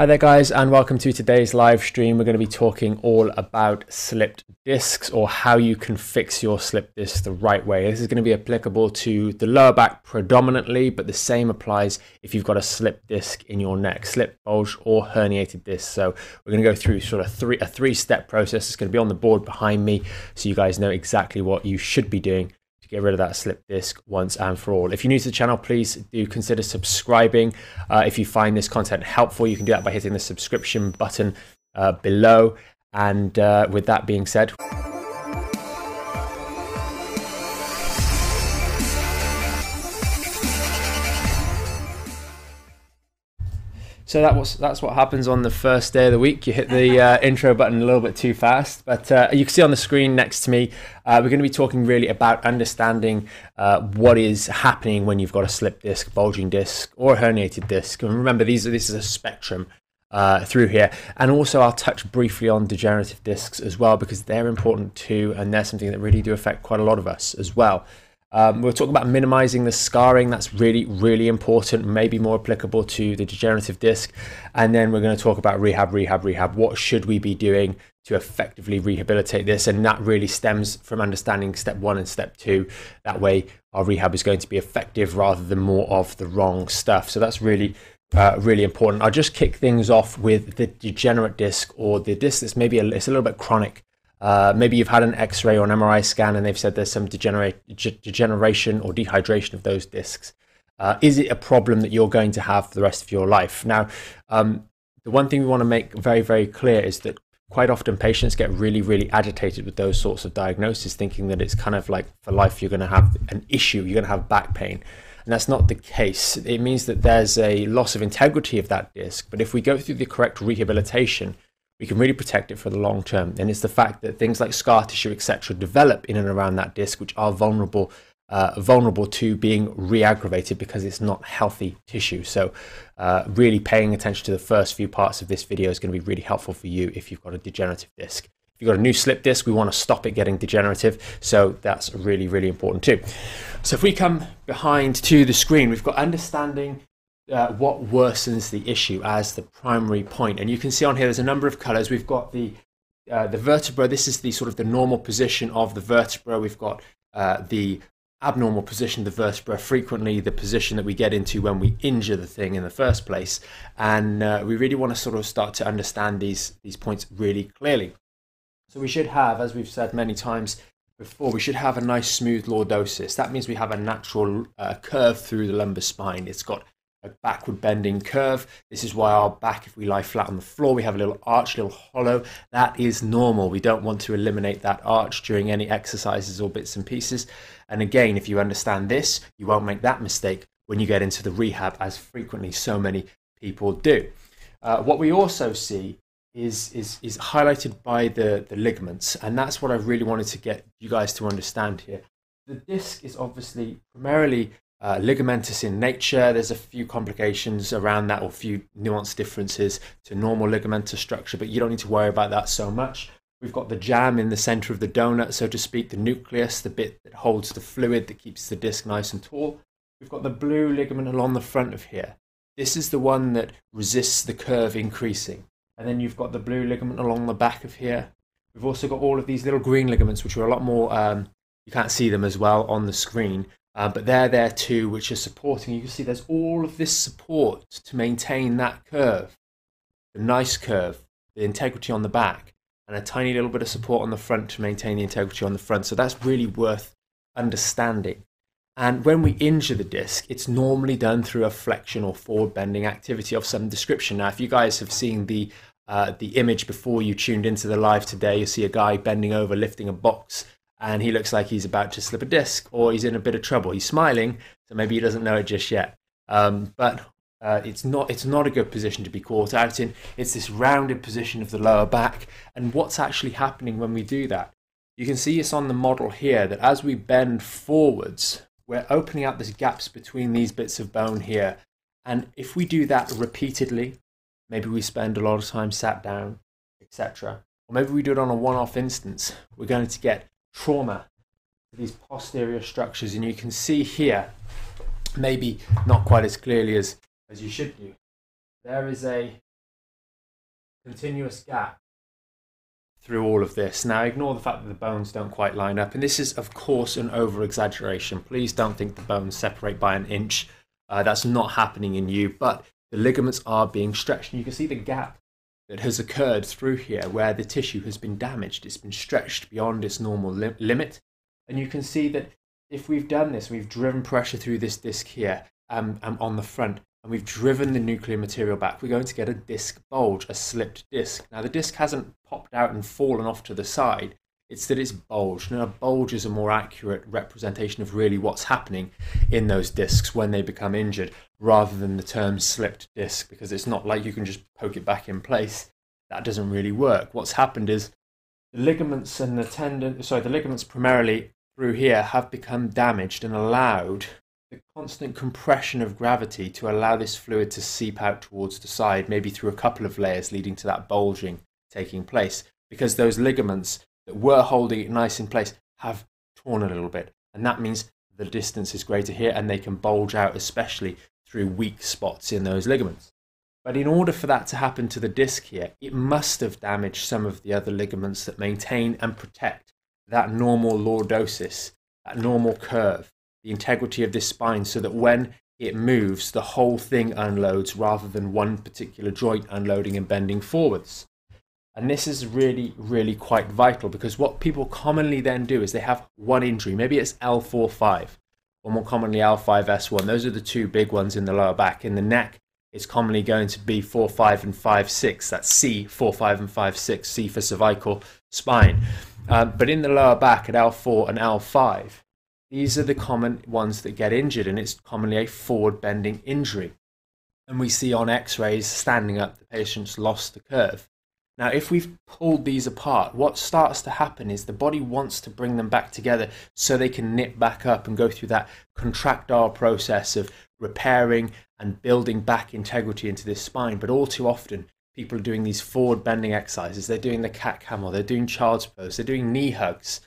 Hi there, guys, and welcome to today's live stream. We're going to be talking all about slipped discs or how you can fix your slipped disc the right way. This is going to be applicable to the lower back predominantly, but the same applies if you've got a slipped disc in your neck, slip bulge or herniated disc. So we're going to go through sort of three a three-step process. It's going to be on the board behind me, so you guys know exactly what you should be doing get rid of that slip disc once and for all. If you're new to the channel, please do consider subscribing. Uh, if you find this content helpful, you can do that by hitting the subscription button uh, below. And uh, with that being said, So that was that's what happens on the first day of the week. You hit the uh, intro button a little bit too fast, but uh, you can see on the screen next to me. Uh, we're going to be talking really about understanding uh, what is happening when you've got a slip disc, bulging disc, or a herniated disc. And remember, these are, this is a spectrum uh, through here. And also, I'll touch briefly on degenerative discs as well because they're important too, and they're something that really do affect quite a lot of us as well. Um, we'll talk about minimizing the scarring. That's really, really important, maybe more applicable to the degenerative disc. And then we're going to talk about rehab, rehab, rehab. What should we be doing to effectively rehabilitate this? And that really stems from understanding step one and step two. That way, our rehab is going to be effective rather than more of the wrong stuff. So that's really, uh, really important. I'll just kick things off with the degenerate disc or the disc that's maybe a, it's a little bit chronic. Uh, maybe you've had an X-ray or an MRI scan, and they've said there's some degenerate, degeneration or dehydration of those discs. Uh, is it a problem that you're going to have for the rest of your life? Now, um, the one thing we want to make very, very clear is that quite often patients get really, really agitated with those sorts of diagnoses, thinking that it's kind of like for life you're going to have an issue, you're going to have back pain. And that's not the case. It means that there's a loss of integrity of that disc. But if we go through the correct rehabilitation, we can really protect it for the long term. And it's the fact that things like scar tissue, etc., develop in and around that disc, which are vulnerable. Uh, vulnerable to being re-aggravated because it's not healthy tissue. So, uh, really paying attention to the first few parts of this video is going to be really helpful for you if you've got a degenerative disc. If you've got a new slip disc, we want to stop it getting degenerative. So that's really, really important too. So if we come behind to the screen, we've got understanding uh, what worsens the issue as the primary point. And you can see on here there's a number of colors. We've got the uh, the vertebra. This is the sort of the normal position of the vertebra. We've got uh, the abnormal position of the vertebra, frequently the position that we get into when we injure the thing in the first place. And uh, we really want to sort of start to understand these these points really clearly. So we should have, as we've said many times before, we should have a nice smooth lordosis. That means we have a natural uh, curve through the lumbar spine. It's got a backward bending curve. This is why our back, if we lie flat on the floor, we have a little arch, little hollow. That is normal. We don't want to eliminate that arch during any exercises or bits and pieces. And again, if you understand this, you won't make that mistake when you get into the rehab, as frequently so many people do. Uh, what we also see is, is, is highlighted by the, the ligaments, and that's what I really wanted to get you guys to understand here. The disc is obviously primarily uh, ligamentous in nature. There's a few complications around that or a few nuanced differences to normal ligamentous structure, but you don't need to worry about that so much. We've got the jam in the center of the donut, so to speak, the nucleus, the bit that holds the fluid that keeps the disc nice and tall. We've got the blue ligament along the front of here. This is the one that resists the curve increasing. And then you've got the blue ligament along the back of here. We've also got all of these little green ligaments, which are a lot more, um, you can't see them as well on the screen, uh, but they're there too, which are supporting. You can see there's all of this support to maintain that curve, the nice curve, the integrity on the back, and a tiny little bit of support on the front to maintain the integrity on the front. So that's really worth understanding. And when we injure the disc, it's normally done through a flexion or forward bending activity of some description. Now, if you guys have seen the uh, the image before you tuned into the live today, you see a guy bending over lifting a box and he looks like he's about to slip a disc or he's in a bit of trouble. He's smiling, so maybe he doesn't know it just yet. Um, but uh, it's not it's not a good position to be caught out in. It's this rounded position of the lower back, and what's actually happening when we do that? You can see it's on the model here that as we bend forwards, we're opening up these gaps between these bits of bone here. And if we do that repeatedly, maybe we spend a lot of time sat down, etc. Or maybe we do it on a one-off instance, we're going to get trauma to these posterior structures. And you can see here, maybe not quite as clearly as, as you should do, there is a continuous gap through all of this. Now, ignore the fact that the bones don't quite line up, and this is, of course, an over exaggeration. Please don't think the bones separate by an inch. Uh, that's not happening in you, but the ligaments are being stretched, and you can see the gap that has occurred through here where the tissue has been damaged. It's been stretched beyond its normal li- limit, and you can see that if we've done this, we've driven pressure through this disc here um, um, on the front, and we've driven the nuclear material back, we're going to get a disc bulge, a slipped disc. Now, the disc hasn't popped out and fallen off to the side, it's that it's bulged. Now, a bulge is a more accurate representation of really what's happening in those discs when they become injured, rather than the term slipped disc, because it's not like you can just poke it back in place. That doesn't really work. What's happened is the ligaments and the tendon, sorry, the ligaments primarily through here have become damaged and allowed the constant compression of gravity to allow this fluid to seep out towards the side, maybe through a couple of layers, leading to that bulging taking place. Because those ligaments that were holding it nice in place have torn a little bit. And that means the distance is greater here and they can bulge out, especially through weak spots in those ligaments. But in order for that to happen to the disc here, it must have damaged some of the other ligaments that maintain and protect that normal lordosis, that normal curve the integrity of this spine so that when it moves, the whole thing unloads rather than one particular joint unloading and bending forwards. And this is really, really quite vital because what people commonly then do is they have one injury. Maybe it's L4-5 or more commonly L5S1. Those are the two big ones in the lower back. In the neck, it's commonly going to be 4, 5, and 5, 6. That's C, 4, 5, and 5, 6, C for cervical spine. Um, but in the lower back at L4 and L5, these are the common ones that get injured, and it's commonly a forward bending injury. And we see on x rays standing up, the patient's lost the curve. Now, if we've pulled these apart, what starts to happen is the body wants to bring them back together so they can knit back up and go through that contractile process of repairing and building back integrity into this spine. But all too often, people are doing these forward bending exercises. They're doing the cat camel, they're doing child's pose, they're doing knee hugs,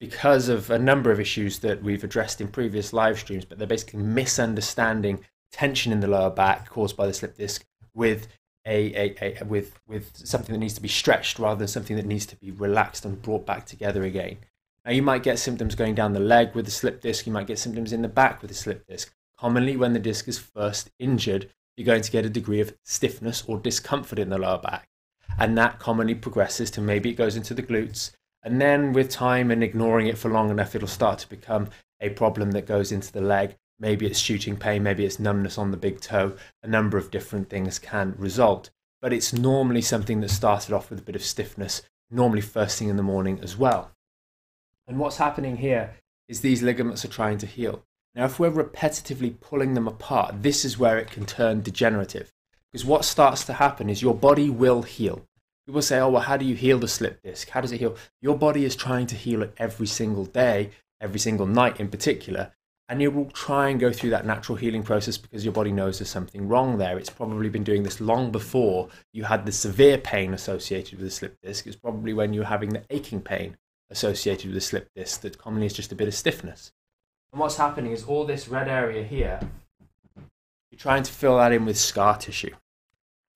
because of a number of issues that we've addressed in previous live streams, but they're basically misunderstanding tension in the lower back caused by the slip disc with a, a, a, with with something that needs to be stretched rather than something that needs to be relaxed and brought back together again. Now you might get symptoms going down the leg with a slip disc, you might get symptoms in the back with a slip disc. Commonly when the disc is first injured, you're going to get a degree of stiffness or discomfort in the lower back. And that commonly progresses to maybe it goes into the glutes, and then with time and ignoring it for long enough, it'll start to become a problem that goes into the leg. Maybe it's shooting pain, maybe it's numbness on the big toe. A number of different things can result. But it's normally something that started off with a bit of stiffness, normally first thing in the morning as well. And what's happening here is these ligaments are trying to heal. Now, if we're repetitively pulling them apart, this is where it can turn degenerative. Because what starts to happen is your body will heal. People say, oh, well, how do you heal the slip disc? How does it heal? Your body is trying to heal it every single day, every single night in particular. And you will try and go through that natural healing process because your body knows there's something wrong there. It's probably been doing this long before you had the severe pain associated with the slip disc. It's probably when you were having the aching pain associated with the slip disc that commonly is just a bit of stiffness. And what's happening is all this red area here, you're trying to fill that in with scar tissue.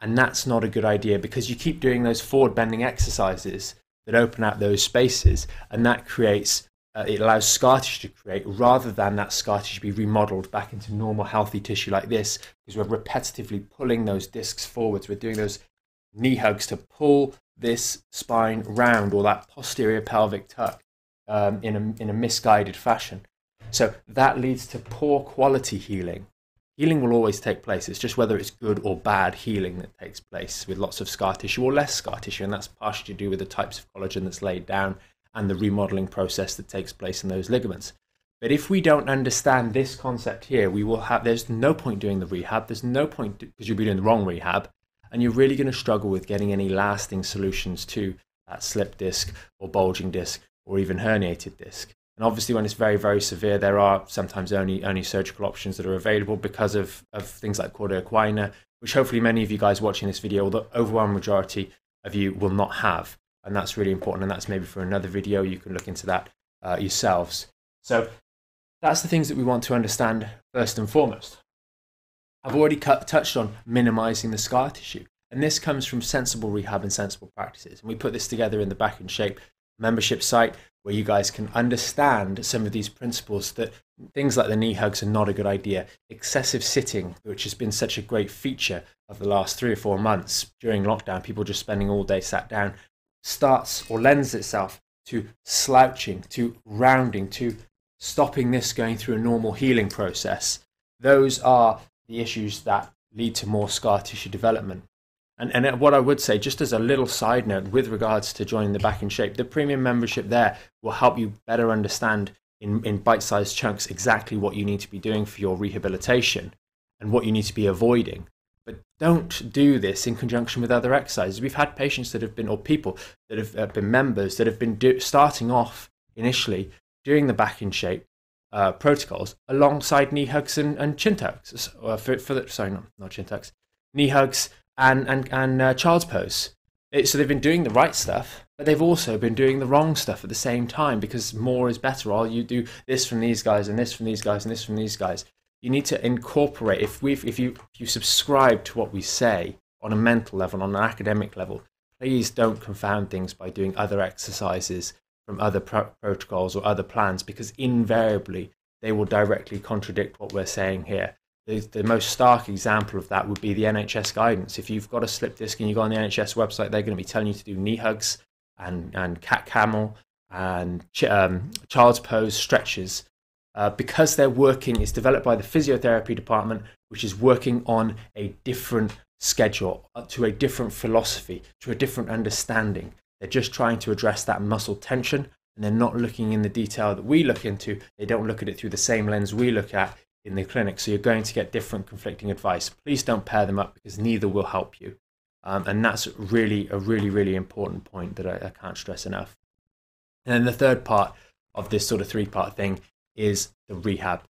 And that's not a good idea because you keep doing those forward bending exercises that open out those spaces, and that creates uh, it allows scar tissue to create rather than that scar tissue be remodeled back into normal healthy tissue like this because we're repetitively pulling those discs forwards. We're doing those knee hugs to pull this spine round or that posterior pelvic tuck um, in, a, in a misguided fashion. So that leads to poor quality healing healing will always take place. It's just whether it's good or bad healing that takes place with lots of scar tissue or less scar tissue. And that's partially to do with the types of collagen that's laid down and the remodeling process that takes place in those ligaments. But if we don't understand this concept here, we will have, there's no point doing the rehab. There's no point because you'll be doing the wrong rehab. And you're really going to struggle with getting any lasting solutions to that slip disc or bulging disc or even herniated disc. And obviously, when it's very, very severe, there are sometimes only only surgical options that are available because of, of things like cauda equina, which hopefully many of you guys watching this video, or the overwhelming majority of you will not have. And that's really important. And that's maybe for another video. You can look into that uh, yourselves. So that's the things that we want to understand first and foremost. I've already touched on minimizing the scar tissue. And this comes from sensible rehab and sensible practices. And we put this together in the Back in Shape membership site where you guys can understand some of these principles that things like the knee hugs are not a good idea. Excessive sitting, which has been such a great feature of the last three or four months during lockdown, people just spending all day sat down, starts or lends itself to slouching, to rounding, to stopping this going through a normal healing process. Those are the issues that lead to more scar tissue development. And, and uh, what I would say, just as a little side note with regards to joining the Back in Shape, the premium membership there will help you better understand in, in bite sized chunks exactly what you need to be doing for your rehabilitation and what you need to be avoiding. But don't do this in conjunction with other exercises. We've had patients that have been, or people that have uh, been members that have been do, starting off initially doing the Back in Shape uh, protocols alongside knee hugs and, and chin tucks. Uh, for, for the, sorry, not, not chin tucks, knee hugs and and and uh, child's pose. It, so they've been doing the right stuff, but they've also been doing the wrong stuff at the same time because more is better. All you do this from these guys and this from these guys and this from these guys. You need to incorporate. If we if you if you subscribe to what we say on a mental level, on an academic level, please don't confound things by doing other exercises from other pro- protocols or other plans because invariably they will directly contradict what we're saying here the, the most stark example of that would be the NHS guidance. If you've got a slip disc and you go on the NHS website, they're going to be telling you to do knee hugs and, and cat camel and ch- um, child's pose stretches. Uh, because they're working, it's developed by the physiotherapy department, which is working on a different schedule, uh, to a different philosophy, to a different understanding. They're just trying to address that muscle tension and they're not looking in the detail that we look into. They don't look at it through the same lens we look at in the clinic. So you're going to get different conflicting advice. Please don't pair them up because neither will help you. Um, and that's really a really, really important point that I, I can't stress enough. And then the third part of this sort of three part thing is the rehab.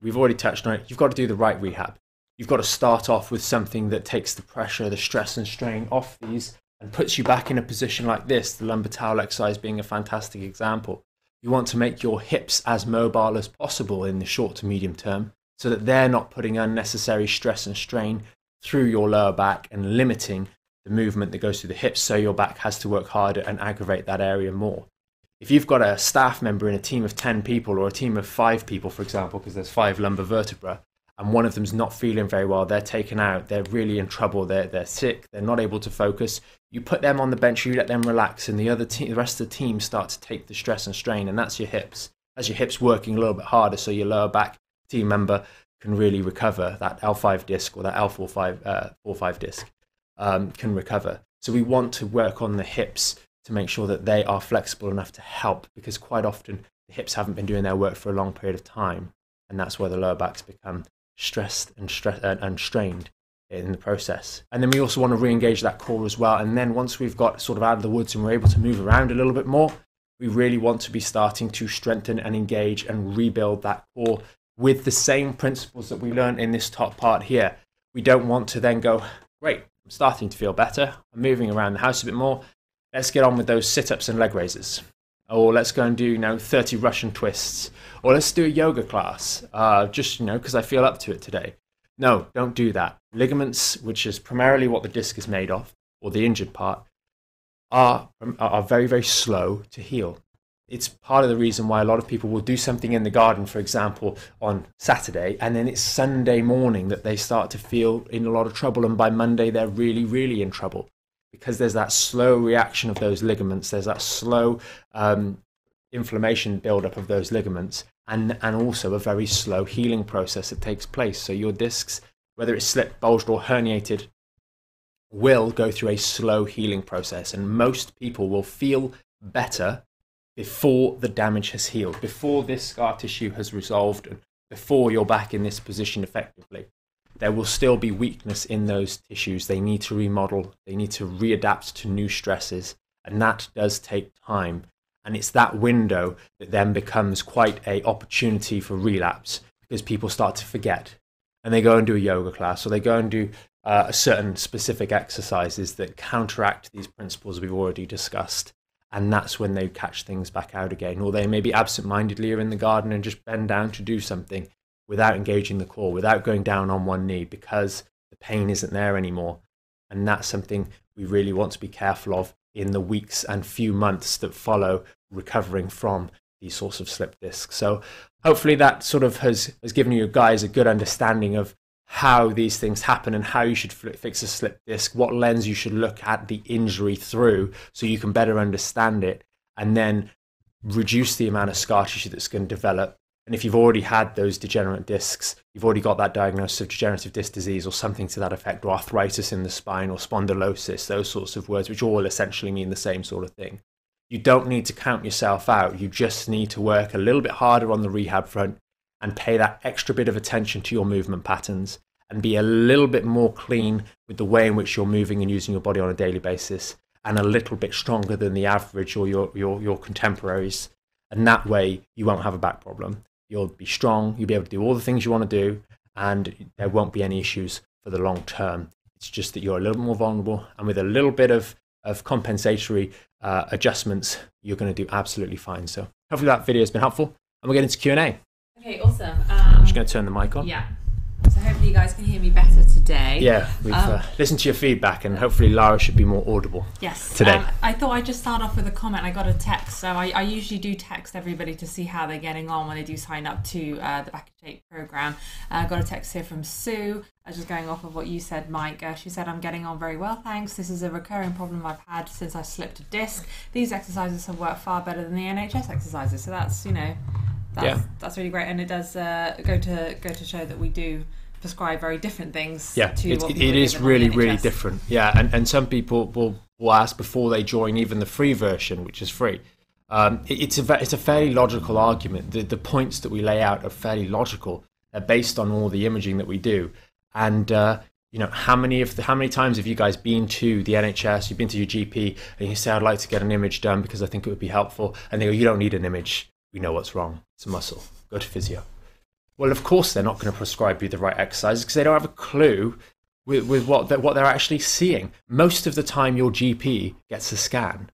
We've already touched on it. You've got to do the right rehab. You've got to start off with something that takes the pressure, the stress, and strain off these and puts you back in a position like this, the lumbar towel exercise being a fantastic example. You want to make your hips as mobile as possible in the short to medium term so that they're not putting unnecessary stress and strain through your lower back and limiting the movement that goes through the hips so your back has to work harder and aggravate that area more. If you've got a staff member in a team of 10 people or a team of five people, for example, because there's five lumbar vertebra, and one of them's not feeling very well, they're taken out, they're really in trouble, they're, they're sick, they're not able to focus, you put them on the bench, you let them relax, and the other team, the rest of the team start to take the stress and strain, and that's your hips. As your hips working a little bit harder, so your lower back team member can really recover that L5 disc or that L45 uh, 45 disc um, can recover. So we want to work on the hips to make sure that they are flexible enough to help because quite often the hips haven't been doing their work for a long period of time, and that's where the lower backs become stressed and and, uh, and strained in the process. And then we also want to re-engage that core as well. And then once we've got sort of out of the woods and we're able to move around a little bit more, we really want to be starting to strengthen and engage and rebuild that core with the same principles that we learned in this top part here. We don't want to then go, great, I'm starting to feel better. I'm moving around the house a bit more. Let's get on with those sit ups and leg raises. Or let's go and do, you know, 30 Russian twists. Or let's do a yoga class, uh, just, you know, because I feel up to it today. No, don't do that. Ligaments, which is primarily what the disc is made of, or the injured part, are, are very, very slow to heal it's part of the reason why a lot of people will do something in the garden, for example, on Saturday, and then it's Sunday morning that they start to feel in a lot of trouble, and by Monday they're really, really in trouble because there's that slow reaction of those ligaments, there's that slow um, inflammation buildup of those ligaments, and and also a very slow healing process that takes place. So your discs, whether it's slipped, bulged, or herniated, will go through a slow healing process, and most people will feel better before the damage has healed, before this scar tissue has resolved, and before you're back in this position effectively. There will still be weakness in those tissues. They need to remodel, they need to readapt to new stresses, and that does take time. And it's that window that then becomes quite a opportunity for relapse because people start to forget and they go and do a yoga class or they go and do uh, certain specific exercises that counteract these principles we've already discussed and that's when they catch things back out again. Or they maybe absent-mindedly are in the garden and just bend down to do something without engaging the core, without going down on one knee because the pain isn't there anymore. And that's something we really want to be careful of in the weeks and few months that follow recovering from these sorts of slip discs. So hopefully that sort of has, has given you guys a good understanding of how these things happen and how you should fix a slip disc, what lens you should look at the injury through so you can better understand it and then reduce the amount of scar tissue that's going to develop. And if you've already had those degenerate discs, you've already got that diagnosis of degenerative disc disease or something to that effect, or arthritis in the spine or spondylosis, those sorts of words, which all essentially mean the same sort of thing. You don't need to count yourself out. You just need to work a little bit harder on the rehab front and pay that extra bit of attention to your movement patterns and be a little bit more clean with the way in which you're moving and using your body on a daily basis and a little bit stronger than the average or your, your, your contemporaries. And that way, you won't have a back problem. You'll be strong, you'll be able to do all the things you want to do, and there won't be any issues for the long term. It's just that you're a little more vulnerable, and with a little bit of, of compensatory uh, adjustments, you're going to do absolutely fine. So, hopefully, that video has been helpful, and we'll get into Q&A. Okay, awesome. Um, I'm just going to turn the mic on. Yeah. So hopefully you guys can hear me better today. Yeah, we've um, uh, listened to your feedback, and hopefully Lara should be more audible. Yes. Today. Um, I thought I'd just start off with a comment. I got a text. So I, I, usually do text everybody to see how they're getting on when they do sign up to uh, the Back in Shape program. Uh, I got a text here from Sue. I was just going off of what you said, Mike. Uh, she said, I'm getting on very well, thanks. This is a recurring problem I've had since I slipped a disc. These exercises have worked far better than the NHS exercises. So that's, you know, that's, yeah. that's really great. And it does uh, go to go to show that we do prescribe very different things. Yeah, it, it is really, really different. Yeah, and, and some people will, will ask before they join even the free version, which is free. Um, it, it's a it's a fairly logical argument. The the points that we lay out are fairly logical. They're based on all the imaging that we do, and uh, you know how many of the, how many times have you guys been to the NHS? You've been to your GP, and you say, "I'd like to get an image done because I think it would be helpful," and they go, "You don't need an image. We know what's wrong. It's a muscle. Go to physio." Well, of course, they're not going to prescribe you the right exercises because they don't have a clue with, with what, they're, what they're actually seeing. Most of the time, your GP gets a scan.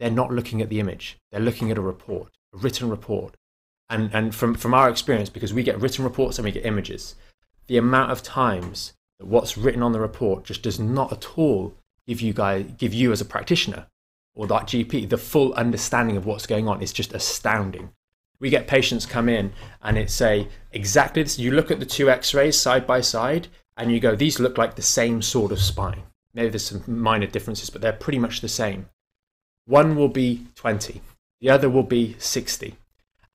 They're not looking at the image, they're looking at a report, a written report. And, and from, from our experience, because we get written reports and we get images, the amount of times that what's written on the report just does not at all give you guys give you as a practitioner or that GP the full understanding of what's going on is just astounding we get patients come in and it's say exactly this. You look at the two X-rays side by side and you go, these look like the same sort of spine. Maybe there's some minor differences, but they're pretty much the same. One will be 20, the other will be 60.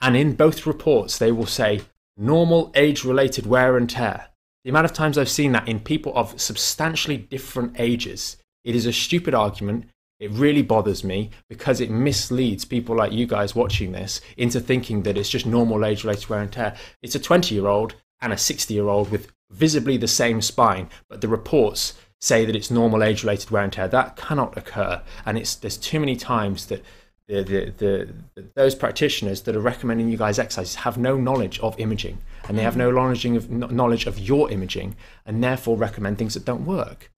And in both reports, they will say normal age related wear and tear. The amount of times I've seen that in people of substantially different ages, it is a stupid argument. It really bothers me because it misleads people like you guys watching this into thinking that it's just normal age related wear and tear. It's a 20 year old and a 60 year old with visibly the same spine, but the reports say that it's normal age related wear and tear. That cannot occur. And it's there's too many times that the, the, the, those practitioners that are recommending you guys exercises have no knowledge of imaging and they have no knowledge of, knowledge of your imaging and therefore recommend things that don't work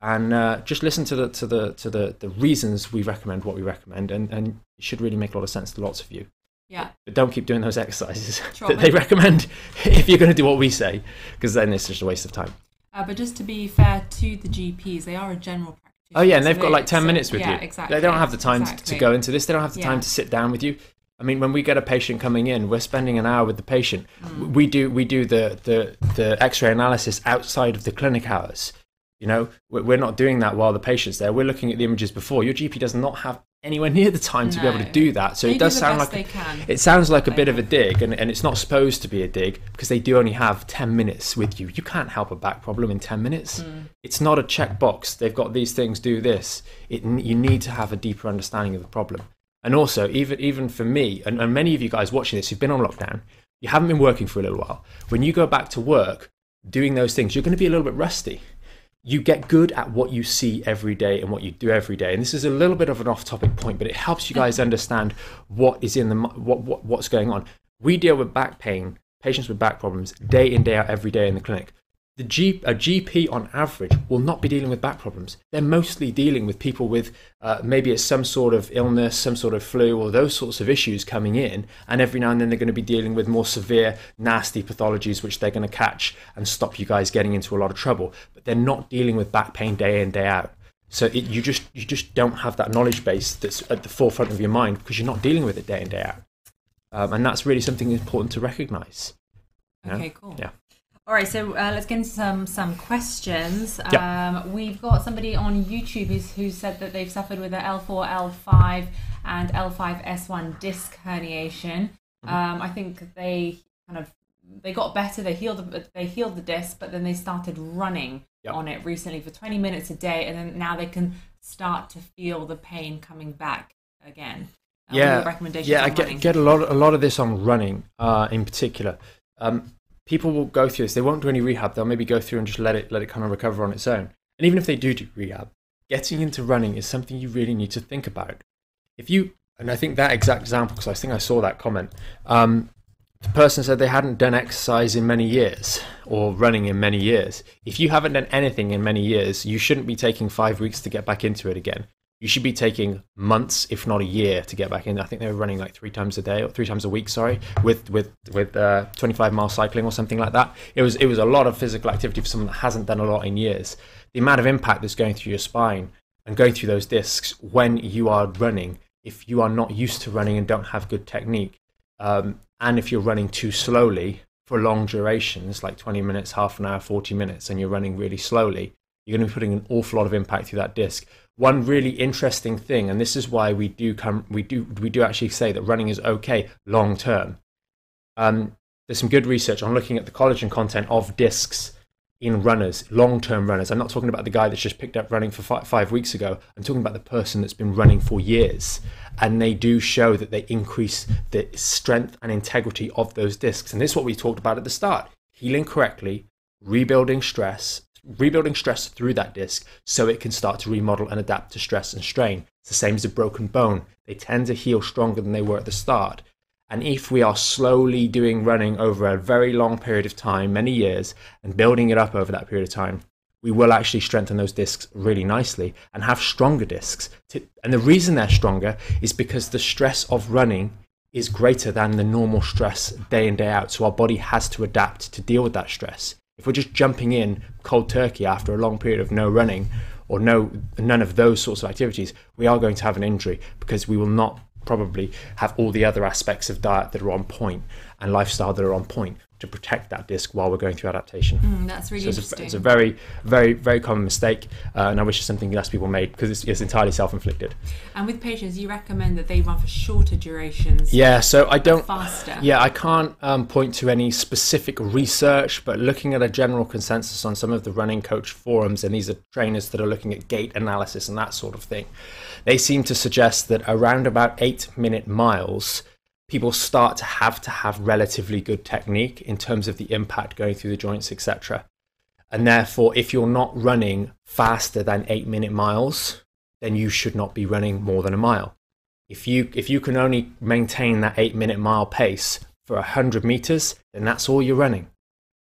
and uh, just listen to the to the to the the reasons we recommend what we recommend, and and it should really make a lot of sense to lots of you. Yeah. But don't keep doing those exercises that they recommend if you're going to do what we say, because then it's just a waste of time. Uh, but just to be fair to the GPs, they are a general practitioner. Oh yeah, and they've got like ten so, minutes with yeah, you. Exactly. They don't have the time exactly. to go into this. They don't have the yeah. time to sit down with you. I mean, when we get a patient coming in, we're spending an hour with the patient. Mm. We do we do the the the X-ray analysis outside of the clinic hours. You know, we're not doing that while the patient's there. We're looking at the images before. Your GP does not have anywhere near the time to be able to do that. So they it does do sound like a, it sounds like a bit of a dig, and, and it's not supposed to be a dig because they do only have ten minutes with you. You can't help a back problem in ten minutes. Mm. It's not a checkbox. They've got these things. Do this. It you need to have a deeper understanding of the problem. And also, even even for me, and, and many of you guys watching this who've been on lockdown, you haven't been working for a little while. When you go back to work, doing those things, you're going to be a little bit rusty you get good at what you see every day and what you do every day. And this is a little bit of an off-topic point, but it helps you guys understand what is in the what, what what's going on. We deal with back pain, patients with back problems, day in day out every day in the clinic. The G, a GP on average will not be dealing with back problems. They're mostly dealing with people with uh, maybe it's some sort of illness, some sort of flu, or those sorts of issues coming in. And every now and then they're going to be dealing with more severe, nasty pathologies, which they're going to catch and stop you guys getting into a lot of trouble. But they're not dealing with back pain day in, day out. So it, you just you just don't have that knowledge base that's at the forefront of your mind because you're not dealing with it day in day out, um, and that's really something important to recognise. Okay, cool. Yeah. All right, so uh, let's get into some some questions. Yeah. Um, we've got somebody on YouTube who's, who said that they've suffered with a L4, L5, and L5 S1 disc herniation. Mm-hmm. Um, I think they kind of they got better. They healed the- they healed the disc, but then they started running Yep. on it recently for 20 minutes a day, and then now they can start to feel the pain coming back again. Are yeah, recommendations yeah. I get running? get a lot a lot of this on running uh, in particular. Um, people will go through this. They won't do any rehab. They'll maybe go through and just let it let it kind of recover on its own. And even if they do do rehab, getting into running is something you really need to think about. If you and I think that exact example because I think I saw that comment. Um, the person said they hadn't done exercise in many years or running in many years. If you haven't done anything in many years, you shouldn't be taking five weeks to get back into it again. You should be taking months, if not a year, to get back in. I think they were running like three times a day or three times a week. Sorry, with with with uh, 25 mile cycling or something like that. It was it was a lot of physical activity for someone that hasn't done a lot in years. The amount of impact that's going through your spine and going through those discs when you are running, if you are not used to running and don't have good technique, um, and if you're running too slowly for long durations, like 20 minutes, half an hour, 40 minutes, and you're running really slowly, you're going to be putting an awful lot of impact through that disc. One really interesting thing, and this is why we do come, we do, we do actually say that running is okay long term. Um, there's some good research on looking at the collagen content of discs in runners, long term runners. I'm not talking about the guy that's just picked up running for five, five weeks ago. I'm talking about the person that's been running for years. And they do show that they increase the strength and integrity of those discs. And this is what we talked about at the start healing correctly, rebuilding stress, rebuilding stress through that disc so it can start to remodel and adapt to stress and strain. It's the same as a broken bone. They tend to heal stronger than they were at the start. And if we are slowly doing running over a very long period of time, many years, and building it up over that period of time, we will actually strengthen those discs really nicely and have stronger discs. And the reason they're stronger is because the stress of running is greater than the normal stress day in, day out. So our body has to adapt to deal with that stress. If we're just jumping in cold turkey after a long period of no running or no none of those sorts of activities, we are going to have an injury because we will not probably have all the other aspects of diet that are on point and lifestyle that are on point to protect that disc while we're going through adaptation. Mm, that's really So it's a, interesting. it's a very, very, very common mistake, uh, and I wish it's something less people made because it's, it's entirely self-inflicted. and with patients, you recommend that they run for shorter durations, Yeah, so I don't. faster. Yeah, I can't um, point to any specific research, but looking at a general consensus on some of the running coach forums, and these are trainers that are looking at gait analysis and that sort of thing, they seem to suggest that around about eight minute miles, people start to have to have relatively good technique in terms of the impact going through the joints, etc. And therefore, if you're not running faster than eight minute miles, then you should not be running more than a mile if you if you can only maintain that eight minute mile pace for 100 meters then that's all you're running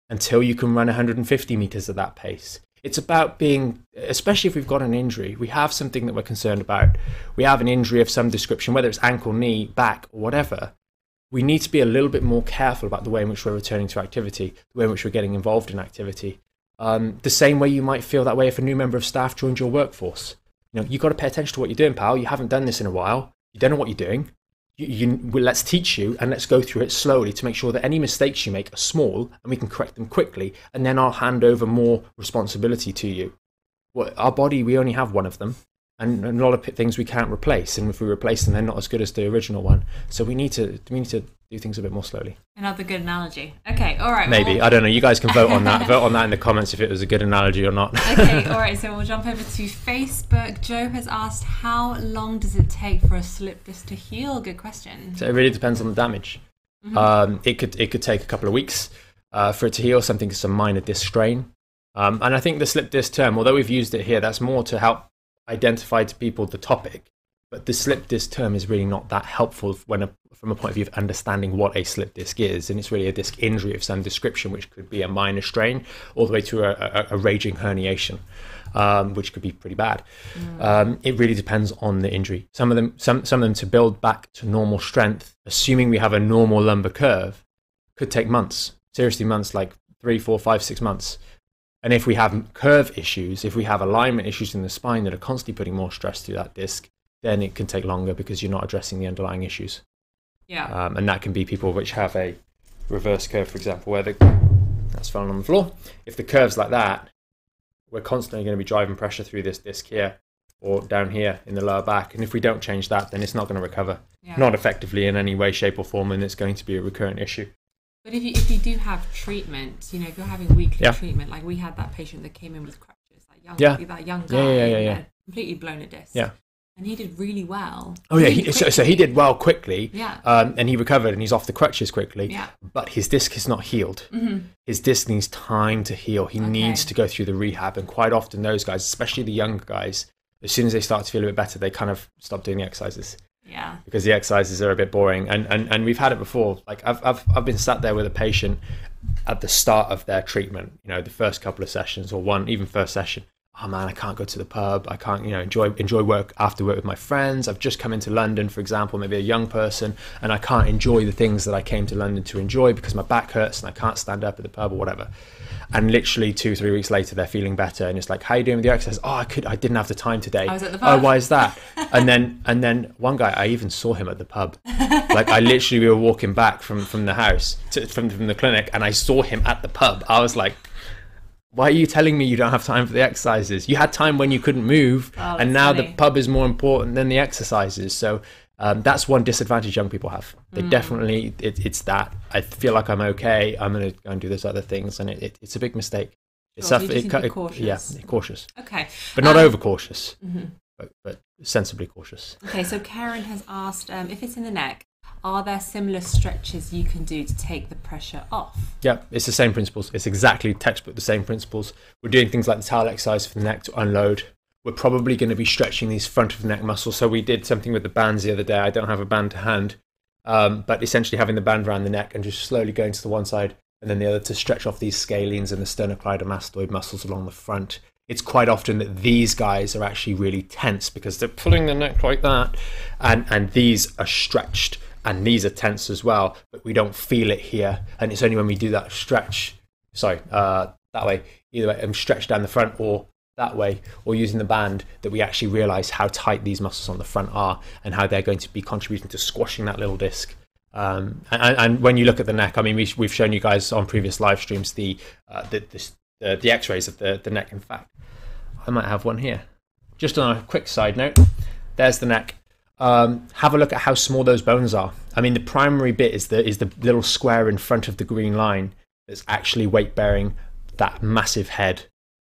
until you can run 150 meters at that pace it's about being especially if we've got an injury we have something that we're concerned about. We have an injury of some description whether it's ankle knee back or whatever. We need to be a little bit more careful about the way in which we're returning to activity the way in which we're getting involved in activity. Um, the same way you might feel that way if a new member of staff joined your workforce. You know you've got to pay attention to what you're doing pal. You haven't done this in a while. You don't know what you're doing. You, you, let's teach you and let's go through it slowly to make sure that any mistakes you make are small and we can correct them quickly. And then I'll hand over more responsibility to you. Well, our body, we only have one of them, and, and a lot of things we can't replace. And if we replace them, they're not as good as the original one. So we need to we need to do things a bit more slowly. Another good analogy. Okay, all right. Maybe well- I don't know. You guys can vote on that. vote on that in the comments if it was a good analogy or not. okay, all right. So we'll jump over to Facebook. Joe has asked, "How long does it take for a slip disc to heal?" Good question. So it really depends on the damage. Um, it could it could take a couple of weeks uh, for it to heal. Something a minor disc strain, um, and I think the slip disc term, although we've used it here, that's more to help identify to people the topic. But the slip disc term is really not that helpful when a, from a point of view of understanding what a slip disc is. And it's really a disc injury of some description, which could be a minor strain all the way to a, a, a raging herniation, um, which could be pretty bad. Mm. Um, it really depends on the injury. Some of them, some, some of them to build back to normal strength, assuming we have a normal lumbar curve, could take months, seriously months, like three, four, five, six months. And if we have curve issues, if we have alignment issues in the spine that are constantly putting more stress through that disc, then it can take longer because you're not addressing the underlying issues. Yeah. Um, and that can be people which have a reverse curve, for example, where the that's fallen on the floor. If the curve's like that, we're constantly going to be driving pressure through this disc here or down here in the lower back. And if we don't change that, then it's not going to recover, yeah. not effectively in any way, shape, or form, and it's going to be a recurrent issue. But if you, if you do have treatment, you know, if you're having weekly yeah. treatment, like we had that patient that came in with crutches, that young, yeah. that young guy, yeah, yeah, yeah, yeah. completely blown a disc. Yeah and he did really well. Oh yeah, he, so, so, he did well quickly. Yeah. Um, and he recovered, and he's off the crutches quickly. Yeah. But his disc is not healed. Mm-hmm. His disc needs time to heal. He okay. needs to go through the rehab, and quite often those guys, especially the younger guys, as soon as they start to feel a bit better, they kind of stop doing the exercises. Yeah. Because the exercises are a bit boring, and and, and we've had it before. Like I've I've I've been sat there with a patient at the start of their treatment. You know, the first couple of sessions or one even first session oh man, I can't go to the pub. I can't, you know, enjoy enjoy work after work with my friends. I've just come into London, for example, maybe a young person, and I can't enjoy the things that I came to London to enjoy because my back hurts and I can't stand up at the pub or whatever. And literally two, three weeks later, they're feeling better, and it's like, "How are you doing with your exercise?" Oh, I could, I didn't have the time today. I was at the oh, pub. Oh, why is that? and then, and then one guy, I even saw him at the pub. like I literally, we were walking back from from the house to, from from the clinic, and I saw him at the pub. I was like, why are you telling me you don't have time for the exercises? You had time when you couldn't move, oh, and now funny. the pub is more important than the exercises. So um, that's one disadvantage young people have. They mm. definitely, it, it's that. I feel like I'm okay. I'm going to go and do those other things, and it, it, it's a big mistake. It's sure, it, cautious. Yeah, cautious. Okay, but not um, overcautious. Mm-hmm. But, but, sensibly cautious. Okay, so Karen has asked um, if it's in the neck, are there similar stretches you can do to take the pressure off? Yeah, it's the same principles. It's exactly textbook the same principles. We're doing things like the towel exercise for the neck to unload. We're probably going to be stretching these front of the neck muscles. So we did something with the bands the other day. I don't have a band to hand, um, but essentially having the band around the neck and just slowly going to the one side and then the other to stretch off these scalenes and the sternocleidomastoid muscles along the front. It's quite often that these guys are actually really tense because they're pulling the neck like that, and and these are stretched and knees are tense as well, but we don't feel it here. And it's only when we do that stretch, sorry, uh, that way, either way, and stretch down the front or that way, or using the band, that we actually realize how tight these muscles on the front are and how they're going to be contributing to squashing that little disc. Um, and, and, when you look at the neck, I mean, we, have shown you guys on previous live streams the uh, the, the, the X-rays of the, the neck. In fact, I might have one here. Just on a quick side note, there's the neck um, have a look at how small those bones are. I mean, the primary bit is the is the little square in front of the green line that's actually weight bearing that massive head,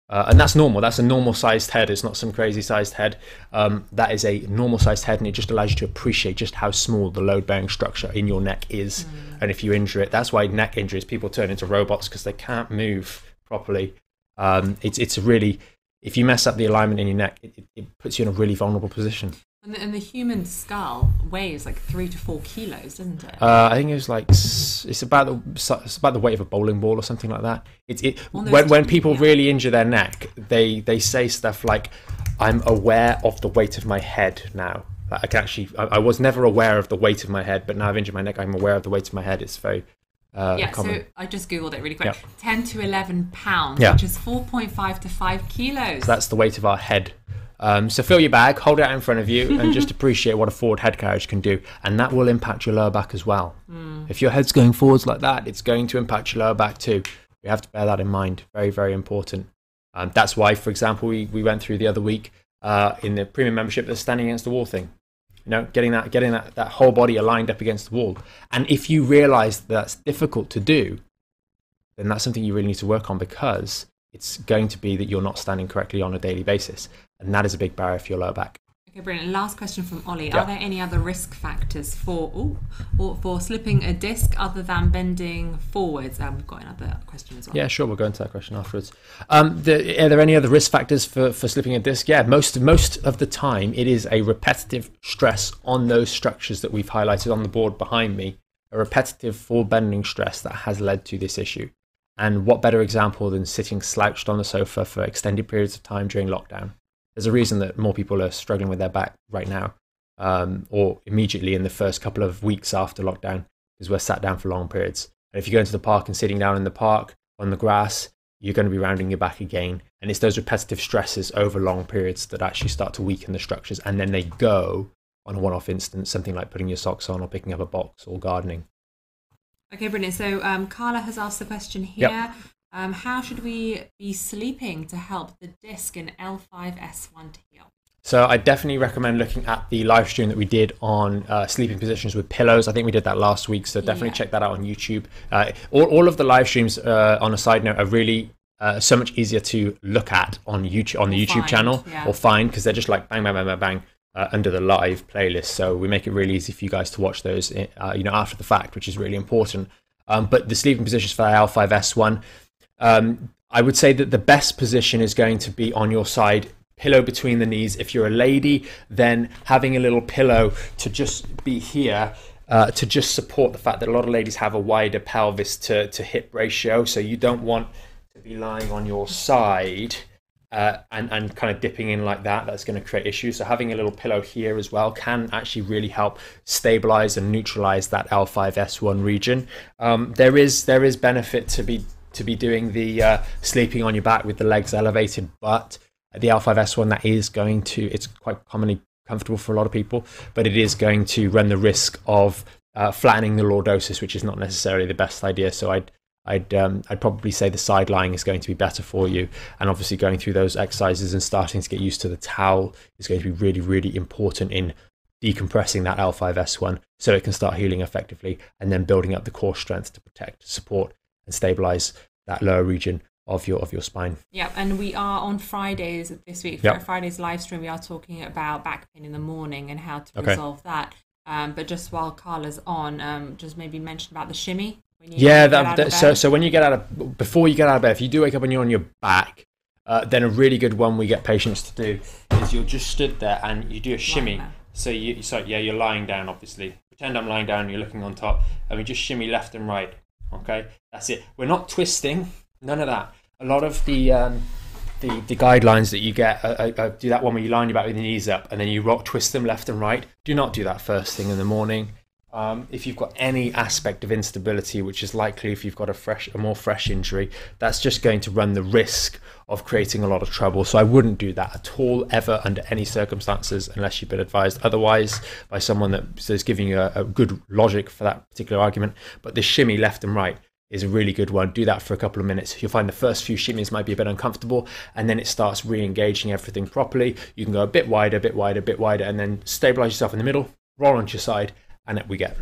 uh, and that's normal. That's a normal sized head. It's not some crazy sized head. Um, that is a normal sized head, and it just allows you to appreciate just how small the load bearing structure in your neck is. Mm. And if you injure it, that's why neck injuries people turn into robots because they can't move properly. Um, it's it's really if you mess up the alignment in your neck, it, it puts you in a really vulnerable position. And the, and the, human skull weighs like three to four kilos, doesn't it? Uh, I think it was like it's about the it's about the weight of a bowling ball or something like that. It's it when when people yeah. really injure their neck, they they say stuff like, "I'm aware of the weight of my head now." Like I can actually I, I was never aware of the weight of my head, but now I've injured my neck. I'm aware of the weight of my head. It's very uh, yeah, common. so I just googled it really quick. 10 to 11 pounds, yeah. which is 4.5 to 5 kilos. So that's the weight of our head. Um, so fill your bag, hold it out in front of you, and just appreciate what a forward head carriage can do, and that will impact your lower back as well. Mm. If your head's going forwards like that, it's going to impact your lower back too. We have to bear that in mind. Very, very important. Um, that's why, for example, we, we went through the other week uh, in the premium membership the standing against the wall thing. You know, getting that getting that, that whole body aligned up against the wall. And if you realize that that's difficult to do, then that's something you really need to work on because it's going to be that you're not standing correctly on a daily basis and that is a big barrier for your lower back. Okay, brilliant. Last question from Ollie. Yeah. Are there any other risk factors for ooh, or for slipping a disc other than bending forwards? Um, we've got another question as well. Yeah, sure. We'll go into that question afterwards. Um, the, are there any other risk factors for, for slipping a disc? Yeah, most most of the time it is a repetitive stress on those structures that we've highlighted on the board behind me. A repetitive full bending stress that has led to this issue. And what better example than sitting slouched on the sofa for extended periods of time during lockdown? There's a reason that more people are struggling with their back right now, um, or immediately in the first couple of weeks after lockdown, because we're sat down for long periods. And if you go into the park and sitting down in the park on the grass, you're going to be rounding your back again. And it's those repetitive stresses over long periods that actually start to weaken the structures. And then they go on a one off instance, something like putting your socks on or picking up a box or gardening. Okay, brilliant. So um, Carla has asked the question here. Yep. Um, how should we be sleeping to help the disc in L5S1 to heal? So I definitely recommend looking at the live stream that we did on uh, sleeping positions with pillows. I think we did that last week, so definitely Yeah. check that out on YouTube. Uh, all, all of the live streams, uh, on a side note, are really uh, so much easier to look at on YouTube on the Or YouTube find, channel yeah. or find because they're just like bang bang bang bang bang. Uh, under the live playlist, so we make it really easy for you guys to watch those, uh, you know, after the fact, which is really important. Um, but the sleeping positions for the L5S1, um, I would say that the best position is going to be on your side, pillow between the knees. If you're a lady, then having a little pillow to just be here. Uh, to just support the fact that a lot of ladies have a wider pelvis to, to hip ratio, so you don't want to be lying on your side uh, and, and kind of dipping in like that, that's going to create issues. So having a little pillow here as well can actually really help stabilize and neutralize that L5S1 region. Um, there is there is benefit to be to be doing the uh, sleeping on your back with the legs elevated, but the L5S1 that is going to it's quite commonly comfortable for a lot of people, but it is going to run the risk of uh, flattening the lordosis, which is not necessarily the best idea. So I'd I'd um, I'd probably say the side lying is going to be better for you, and obviously going through those exercises and starting to get used to the towel is going to be really really important in decompressing that L5S1 so it can start healing effectively, and then building up the core strength to protect, support, and stabilize that lower region of your of your spine. Yeah, and we are on Fridays this week. For Yep. Friday's live stream, we are talking about back pain in the morning and how to Okay. resolve that. Um, but just while Carla's on, um, just maybe mention about the shimmy. Yeah, that, that- so so when you get out of before you get out of bed, if you do wake up and you're on your back, uh, then a really good one we get patients to do is you're just stood there and you do a shimmy. So you so yeah, you're lying down obviously. Pretend I'm lying down, you're looking on top, and we just shimmy left and right. Okay, that's it. We're not twisting, none of that. A lot of the um, the, the guidelines that you get uh, uh, uh, do that one where you lie on your back with your knees up and then you rock twist them left and right. Do not do that first thing in the morning. Um, if you've got any aspect of instability, which is likely if you've got a fresh, a more fresh injury, that's just going to run the risk of creating a lot of trouble. So I wouldn't do that at all, ever, under any circumstances, unless you've been advised otherwise by someone that is giving you a, a good logic for that particular argument. But the shimmy left and right is a really good one. Do that for a couple of minutes. You'll find the first few shimmies might be a bit uncomfortable, and then it starts re-engaging everything properly. You can go a bit wider, a bit wider, a bit wider, and then stabilize yourself in the middle, roll onto your side, and up we get.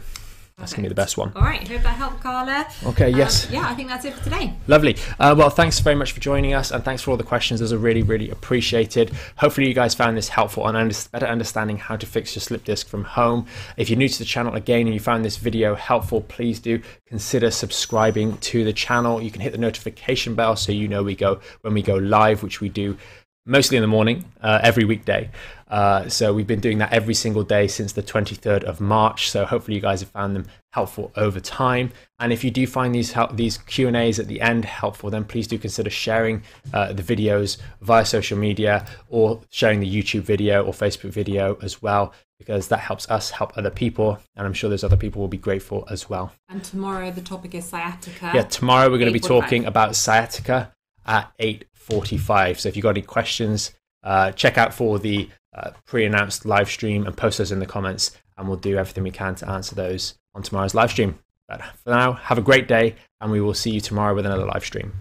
That's gonna be the best one. All right, hope that helped, Carla. Okay, Um, yes. yeah, I think that's it for today. Lovely. Uh, well, thanks very much for joining us, and thanks for all the questions. Those are really, really appreciated. Hopefully, you guys found this helpful and under- better understanding how to fix your slip disc from home. If you're new to the channel again and you found this video helpful, please do consider subscribing to the channel. You can hit the notification bell so you know we go when we go live, which we do mostly in the morning, uh, every weekday. Uh, so we've been doing that every single day since the 23rd of March. So hopefully you guys have found them helpful over time. And if you do find these help, these Q and A's at the end helpful, then please do consider sharing uh, the videos via social media or sharing the YouTube video or Facebook video as well, because that helps us help other people, and I'm sure those other people will be grateful as well. And tomorrow the topic is sciatica. Yeah, tomorrow we're going to be talking about sciatica at 8:45. So if you've got any questions, uh, check out for the uh, pre-announced live stream and post those in the comments, and we'll do everything we can to answer those on tomorrow's live stream. But for now, have a great day, and we will see you tomorrow with another live stream.